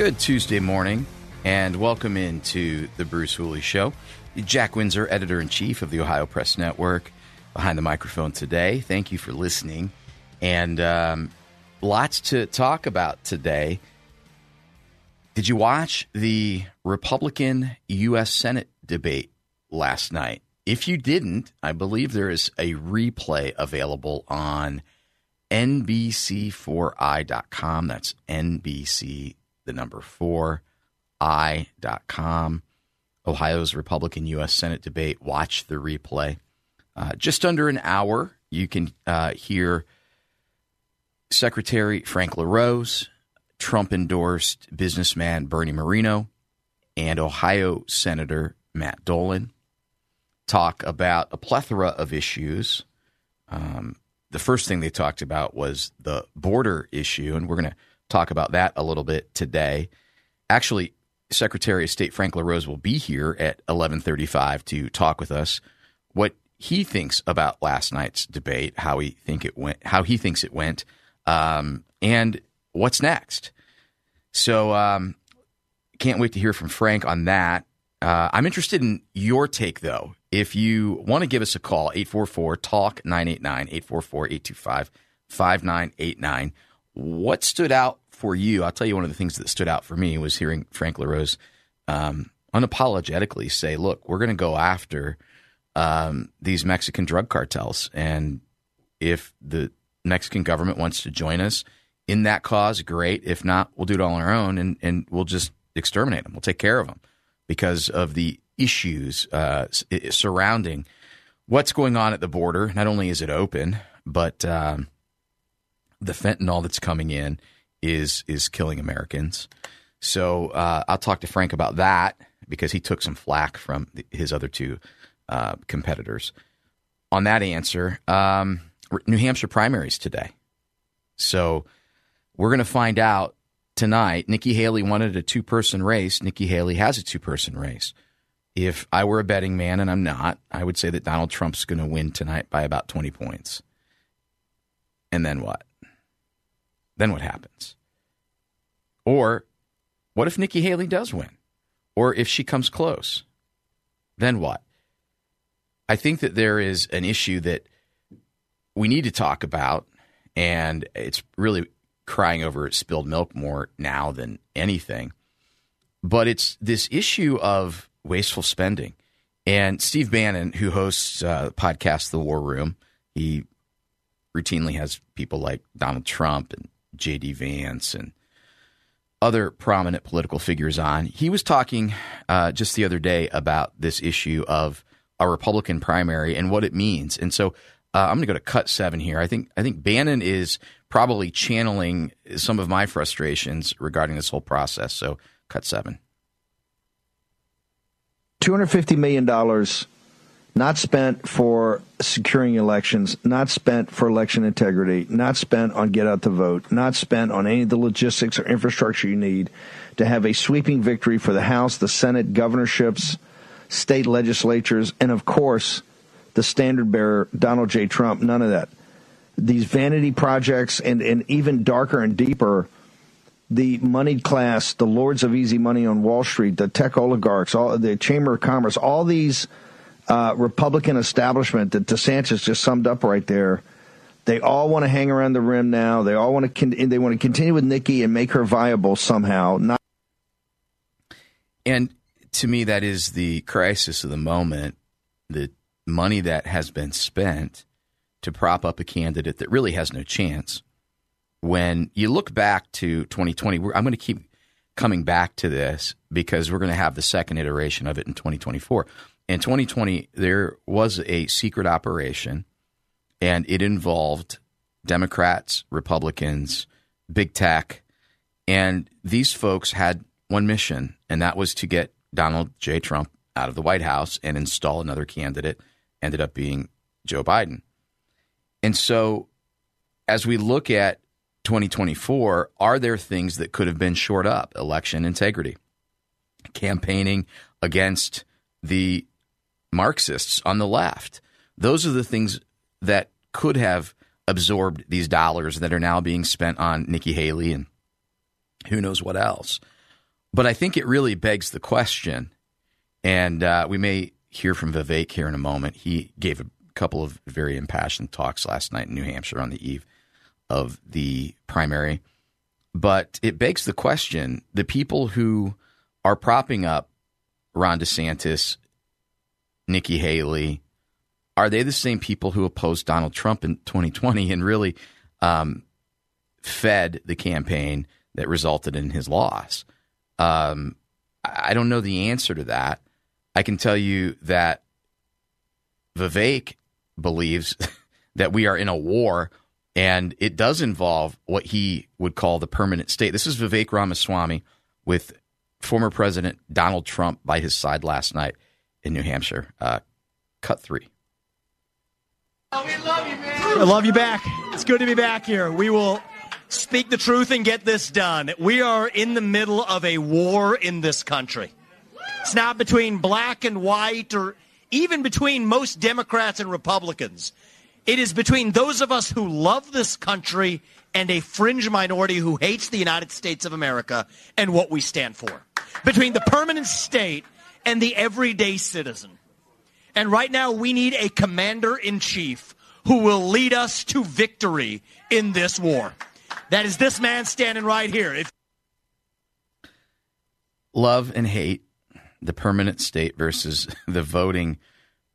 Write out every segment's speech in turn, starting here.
Good Tuesday morning, and welcome into the Bruce Hooley Show. Jack Windsor, editor in chief of the Ohio Press Network, behind the microphone today. Thank you for listening, and um, lots to talk about today. Did you watch the Republican U.S. Senate debate last night? If you didn't, I believe there is a replay available on NBC4i.com. That's NBC the number four, i.com. Ohio's Republican U.S. Senate debate. Watch the replay. Uh, just under an hour, you can uh, hear Secretary Frank LaRose, Trump endorsed businessman Bernie Moreno, and Ohio Senator Matt Dolan talk about a plethora of issues. Um, the first thing they talked about was the border issue, and we're going to talk about that a little bit today. Actually, Secretary of State Frank LaRose will be here at 11:35 to talk with us what he thinks about last night's debate, how he think it went, how he thinks it went, um, and what's next. So, um, can't wait to hear from Frank on that. Uh, I'm interested in your take, though. If you want to give us a call, 844 TALK 989, 844 825 5989. What stood out for you? I'll tell you one of the things that stood out for me was hearing Frank LaRose um, unapologetically say, look, we're going to go after um, these Mexican drug cartels. And if the Mexican government wants to join us in that cause, great. If not, we'll do it all on our own and, and we'll just exterminate them. We'll take care of them because of the issues uh, surrounding what's going on at the border. Not only is it open, but um, the fentanyl that's coming in is is killing Americans. So uh, I'll talk to Frank about that because he took some flack from his other two uh, competitors on that answer. Um, New Hampshire primaries today, so we're going to find out tonight. Nikki Haley wanted a two person race. Nikki Haley has a two person race. If I were a betting man, and I'm not, I would say that Donald Trump's going to win tonight by about 20 points. And then what? Then what happens? Or what if Nikki Haley does win? Or if she comes close? Then what? I think that there is an issue that we need to talk about, and it's really crying over spilled milk more now than anything. But it's this issue of wasteful spending. And Steve Bannon, who hosts uh, the podcast The War Room, he routinely has people like Donald Trump and J.D. Vance and other prominent political figures on. He was talking uh, just the other day about this issue of a Republican primary and what it means. And so uh, I'm going to go to cut seven here. I think I think Bannon is probably channeling some of my frustrations regarding this whole process. So cut seven. Two hundred fifty million dollars not spent for securing elections, not spent for election integrity, not spent on get out the vote, not spent on any of the logistics or infrastructure you need to have a sweeping victory for the House, the Senate, governorships, state legislatures, and of course, the standard bearer, Donald J. Trump. None of that. These vanity projects and, and even darker and deeper, the moneyed class, the lords of easy money on Wall Street, the tech oligarchs, all the Chamber of Commerce, all these – uh, Republican establishment that DeSantis just summed up right there. They all want to hang around the rim now. They all want to con- they want to continue with Nikki and make her viable somehow. Not and to me, that is the crisis of the moment. The money that has been spent to prop up a candidate that really has no chance when you look back to 2020, I'm going to keep coming back to this because we're going to have the second iteration of it in 2024. In 2020, there was a secret operation, and it involved Democrats, Republicans, big tech, and these folks had one mission, and that was to get Donald J. Trump out of the White House and install another candidate. Ended up being Joe Biden. And so, as we look at 2024, are there things that could have been shored up? Election integrity, campaigning against the Marxists on the left. Those are the things that could have absorbed these dollars that are now being spent on Nikki Haley and who knows what else. But I think it really begs the question, and uh, we may hear from Vivek here in a moment. He gave a couple of very impassioned talks last night in New Hampshire on the eve of the primary. But it begs the question the people who are propping up Ron DeSantis, Nikki Haley, are they the same people who opposed Donald Trump in 2020 and really um, fed the campaign that resulted in his loss? Um, I don't know the answer to that. I can tell you that Vivek believes that we are in a war, and it does involve what he would call the permanent state. This is Vivek Ramaswamy with former President Donald Trump by his side last night in New Hampshire. Uh, cut three. I love you back. It's good to be back here. We will speak the truth and get this done. We are in the middle of a war in this country. It's not between black and white or even between most Democrats and Republicans. It is between those of us who love this country and a fringe minority who hates the United States of America and what we stand for. Between the permanent state and the everyday citizen. And right now, we need a commander in chief who will lead us to victory in this war. That is this man standing right here. If- Love and hate, the permanent state versus the voting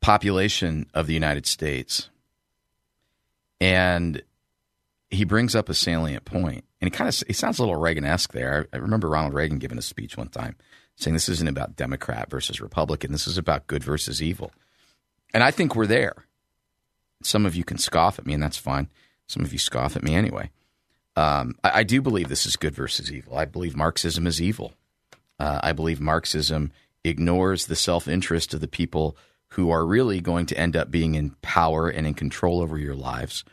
population of the United States. And he brings up a salient point. and he kind of he sounds a little Reagan-esque there. I, I remember Ronald Reagan giving a speech one time saying this isn't about Democrat versus Republican. This is about good versus evil. And I think we're there. Some of you can scoff at me, and that's fine. Some of you scoff at me anyway. Um, I, I, do believe this is good versus evil. I believe Marxism is evil. Uh, I believe Marxism ignores the self interest of the people who are really going to end up being in power and in control over your lives,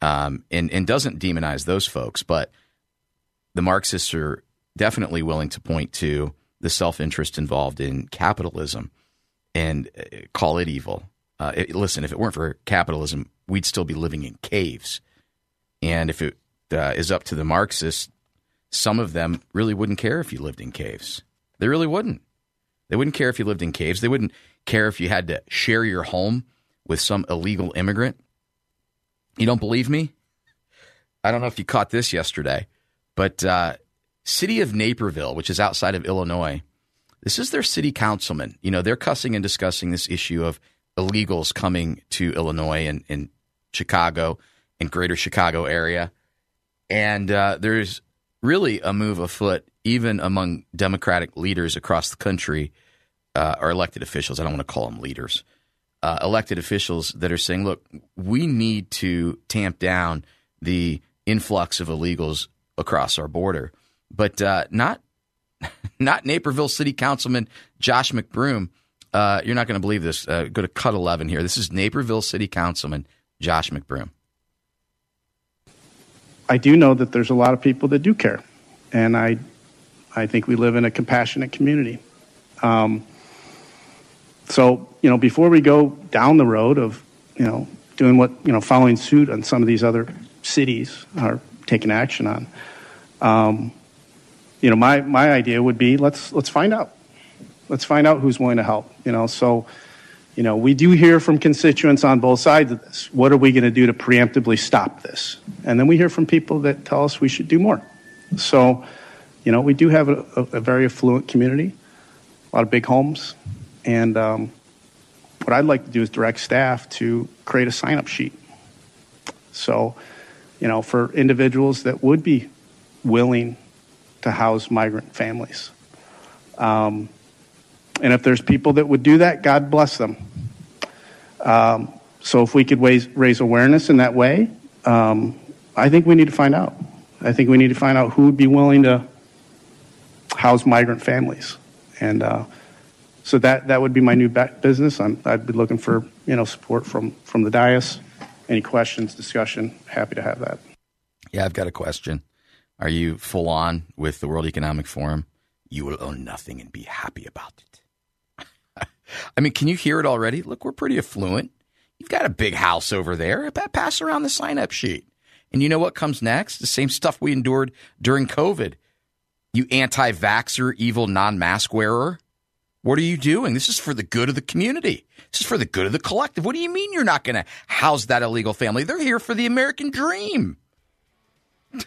um, and, and doesn't demonize those folks. But the Marxists are definitely willing to point to the self interest involved in capitalism and uh, call it evil. Uh, it, listen, if it weren't for capitalism, we'd still be living in caves. And if it uh, is up to the Marxists, some of them really wouldn't care if you lived in caves. They really wouldn't. They wouldn't care if you lived in caves. They wouldn't care if you had to share your home with some illegal immigrant. You don't believe me? I don't know if you caught this yesterday, but uh, city of Naperville, which is outside of Illinois, this is their city councilman. You know, they're cussing and discussing this issue of illegals coming to Illinois and, Chicago and greater Chicago area. And uh, there's really a move afoot, even among Democratic leaders across the country, uh, or elected officials. I don't want to call them leaders. Uh, elected officials that are saying, look, we need to tamp down the influx of illegals across our border, but uh, not not Naperville City Councilman Josh McBroom. Uh, you're not going to believe this. Uh, go to cut 11 here. This is Naperville City Councilman Josh McBroom. I do know that there's a lot of people that do care, and I, I think we live in a compassionate community. Um, so you know, before we go down the road of you know doing what you know following suit on some of these other cities are taking action on, um, you know, my my idea would be let's let's find out, let's find out who's willing to help. You know, so you know, we do hear from constituents on both sides of this. What are we going to do to preemptively stop this? And then we hear from people that tell us we should do more. So, you know, we do have a, a, a very affluent community, a lot of big homes. And um, what I'd like to do is direct staff to create a sign up sheet. So, you know, for individuals that would be willing to house migrant families. Um, and if there's people that would do that, God bless them. Um, so if we could raise, raise awareness in that way, um, I think we need to find out. I think we need to find out who would be willing to house migrant families. And uh, so that, that would be my new business. i would be looking for you know support from, from the dais. Any questions, discussion, happy to have that. Yeah, I've got a question. Are you full on with the World Economic Forum? You will own nothing and be happy about it. I mean, can you hear it already? Look, we're pretty affluent. You've got a big house over there. Pass around the sign up sheet. And you know what comes next? The same stuff we endured during COVID. You anti vaxxer, evil non mask wearer. What are you doing? This is for the good of the community. This is for the good of the collective. What do you mean you're not going to house that illegal family? They're here for the American dream.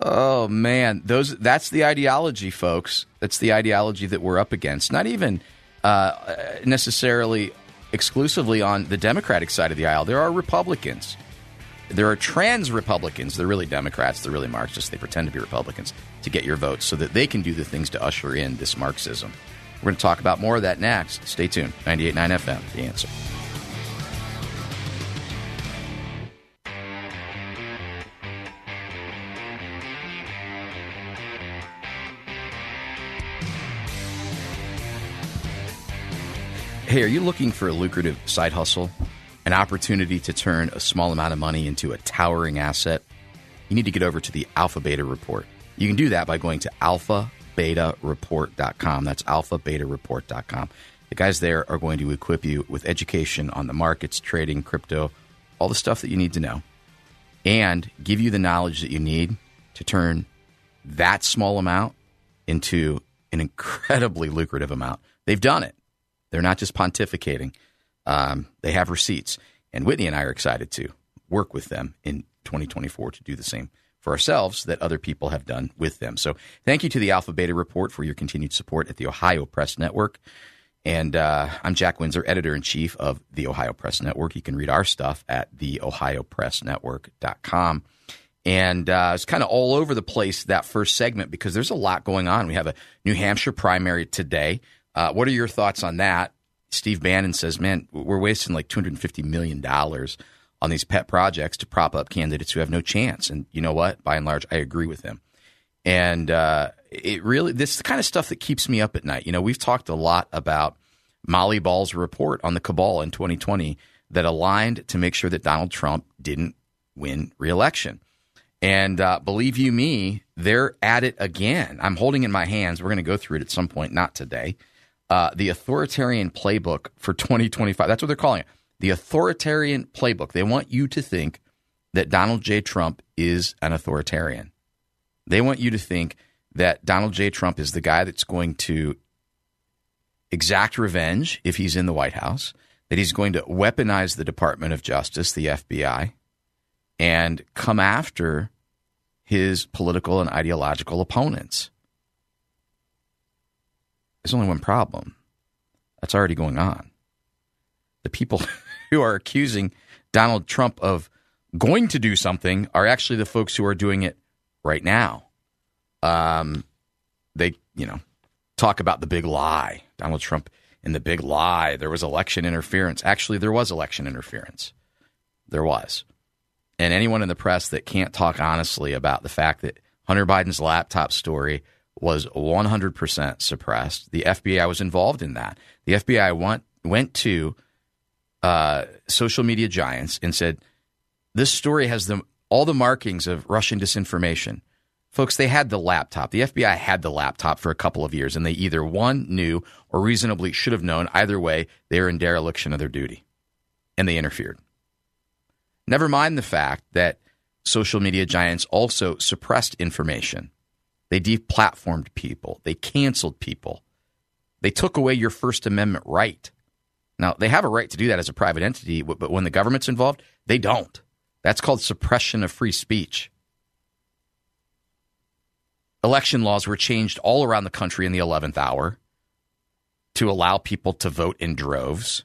oh man, those that's the ideology, folks. That's the ideology that we're up against. Not even uh, necessarily exclusively on the Democratic side of the aisle. There are Republicans. There are trans Republicans. They're really Democrats. They're really Marxists. They pretend to be Republicans to get your votes so that they can do the things to usher in this Marxism. We're going to talk about more of that next. Stay tuned. 98.9 FM, The Answer. Hey, are you looking for a lucrative side hustle? An opportunity to turn a small amount of money into a towering asset? You need to get over to the Alpha Beta Report. You can do that by going to alphabetareport.com. That's alphabetareport.com. The guys there are going to equip you with education on the markets, trading, crypto, all the stuff that you need to know, and give you the knowledge that you need to turn that small amount into an incredibly lucrative amount. They've done it. They're not just pontificating, um, they have receipts. And Whitney and I are excited to work with them in 2024 to do the same for ourselves that other people have done with them. So thank you to the Alpha Beta Report for your continued support at the Ohio Press Network. And uh, I'm Jack Windsor, editor in chief of the Ohio Press Network. You can read our stuff at theohiopressnetwork.com. And uh, it's kind of all over the place that first segment because there's a lot going on. We have a New Hampshire primary today. Uh, what are your thoughts on that? Steve Bannon says, man, we're wasting like $250 million on these pet projects to prop up candidates who have no chance. And you know what? By and large, I agree with him. And uh, it really, this is the kind of stuff that keeps me up at night. You know, we've talked a lot about Molly Ball's report on the cabal in 2020 that aligned to make sure that Donald Trump didn't win reelection. And uh, believe you me, they're at it again. I'm holding in my hands. We're going to go through it at some point, not today uh, the authoritarian playbook for 2025. That's what they're calling it. The authoritarian playbook. They want you to think that Donald J. Trump is an authoritarian. They want you to think that Donald J. Trump is the guy that's going to exact revenge if he's in the White House, that he's going to weaponize the Department of Justice, the FBI, and come after his political and ideological opponents. There's only one problem. That's already going on. The people who are accusing Donald Trump of going to do something are actually the folks who are doing it right now. Um, they, you know, talk about the big lie. Donald Trump in the big lie. There was election interference. Actually, there was election interference. There was. And anyone in the press that can't talk honestly about the fact that Hunter Biden's laptop story was 100% suppressed. The FBI was involved in that. The FBI went, went to uh, social media giants and said, This story has the, all the markings of Russian disinformation. Folks, they had the laptop. The FBI had the laptop for a couple of years, and they either one knew or reasonably should have known. Either way, they were in dereliction of their duty, and they interfered. Never mind the fact that social media giants also suppressed information they deplatformed people. They canceled people. They took away your First Amendment right. Now, they have a right to do that as a private entity, but when the government's involved, they don't. That's called suppression of free speech. Election laws were changed all around the country in the 11th hour to allow people to vote in droves.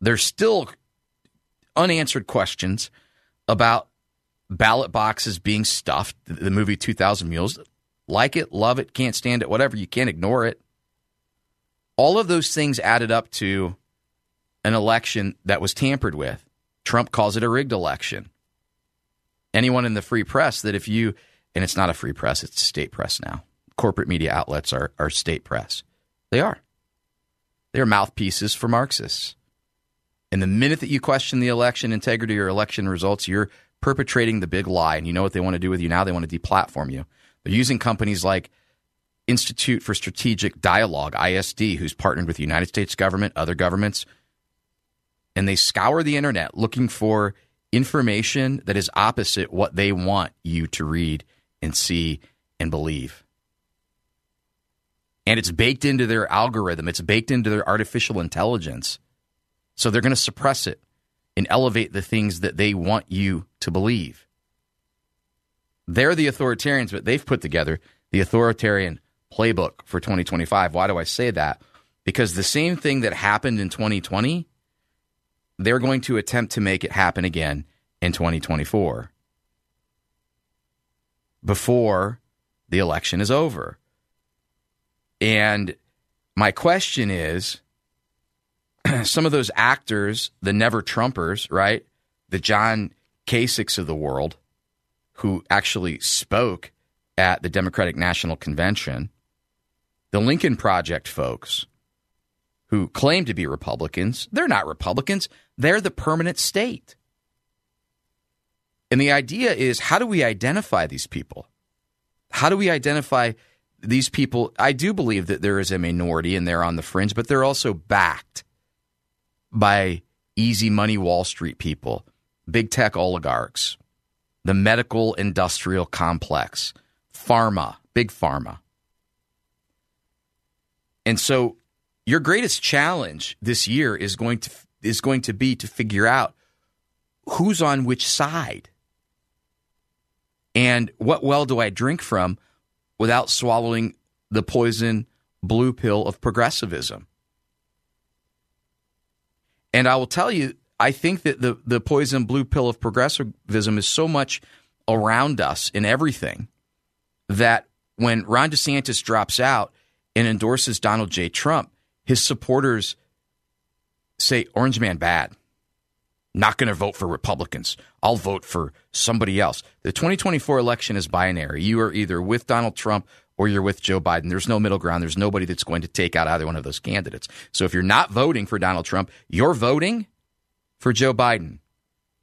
There's still unanswered questions about ballot boxes being stuffed, the movie 2000 Mules. Like it, love it, can't stand it, whatever. You can't ignore it. All of those things added up to an election that was tampered with. Trump calls it a rigged election. Anyone in the free press that if you, and it's not a free press, it's state press now. Corporate media outlets are, are state press. They are. They're mouthpieces for Marxists. And the minute that you question the election integrity or election results, you're perpetrating the big lie. And you know what they want to do with you now? They want to deplatform you. They're using companies like Institute for Strategic Dialogue, ISD, who's partnered with the United States government, other governments, and they scour the internet looking for information that is opposite what they want you to read and see and believe. And it's baked into their algorithm, it's baked into their artificial intelligence. So they're going to suppress it and elevate the things that they want you to believe. They're the authoritarians, but they've put together the authoritarian playbook for 2025. Why do I say that? Because the same thing that happened in 2020, they're going to attempt to make it happen again in 2024 before the election is over. And my question is some of those actors, the never Trumpers, right? The John Kasichs of the world, who actually spoke at the Democratic National Convention, the Lincoln Project folks, who claim to be Republicans, they're not Republicans, they're the permanent state. And the idea is how do we identify these people? How do we identify these people? I do believe that there is a minority and they're on the fringe, but they're also backed by easy money Wall Street people, big tech oligarchs, the medical industrial complex, pharma, big pharma. And so your greatest challenge this year is going to is going to be to figure out who's on which side. And what well do I drink from without swallowing the poison blue pill of progressivism? And I will tell you, I think that the, the poison blue pill of progressivism is so much around us in everything that when Ron DeSantis drops out and endorses Donald J. Trump, his supporters say, Orange Man bad. Not going to vote for Republicans. I'll vote for somebody else. The 2024 election is binary. You are either with Donald Trump or you're with Joe Biden. There's no middle ground. There's nobody that's going to take out either one of those candidates. So if you're not voting for Donald Trump, you're voting for Joe Biden.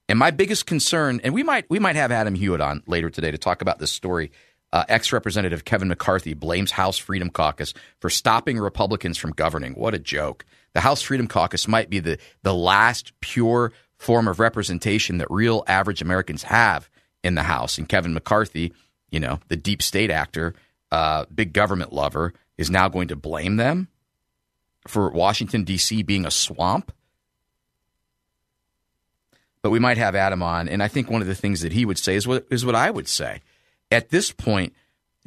And my biggest concern, and we might we might have Adam Hewitt on later today to talk about this story. Uh, Ex Representative Kevin McCarthy blames House Freedom Caucus for stopping Republicans from governing. What a joke! The House Freedom Caucus might be the the last pure form of representation that real average Americans have in the House. And Kevin McCarthy, you know, the deep state actor, uh, big government lover, is now going to blame them for Washington, D.C. being a swamp. But we might have Adam on, and I think one of the things that he would say is what, is what I would say. At this point,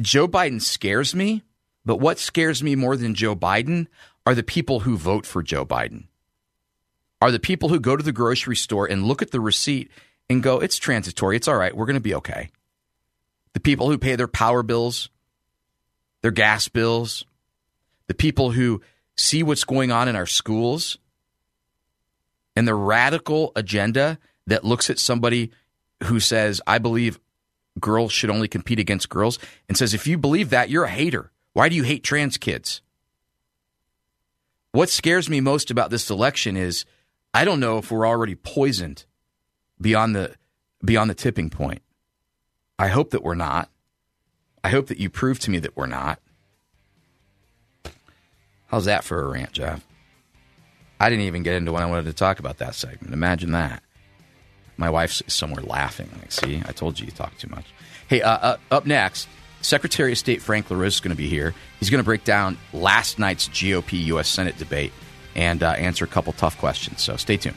Joe Biden scares me, but what scares me more than Joe Biden are the people who vote for Joe Biden. Are the people who go to the grocery store and look at the receipt and go, it's transitory, it's all right, we're going to be okay. The people who pay their power bills, their gas bills, the people who see what's going on in our schools, and the radical agenda that looks at somebody who says, I believe girls should only compete against girls, and says, if you believe that, you're a hater. Why do you hate trans kids? What scares me most about this election is I don't know if we're already poisoned beyond the beyond the tipping point. I hope that we're not. I hope that you prove to me that we're not. How's that for a rant, Jeff? I didn't even get into what I wanted to talk about that segment. Imagine that. My wife's somewhere laughing. Like, see, I told you you talk too much. Hey, uh, uh, up next, Secretary of State Frank LaRose is going to be here. He's going to break down last night's GOP U.S. Senate debate and uh, answer a couple tough questions. So stay tuned.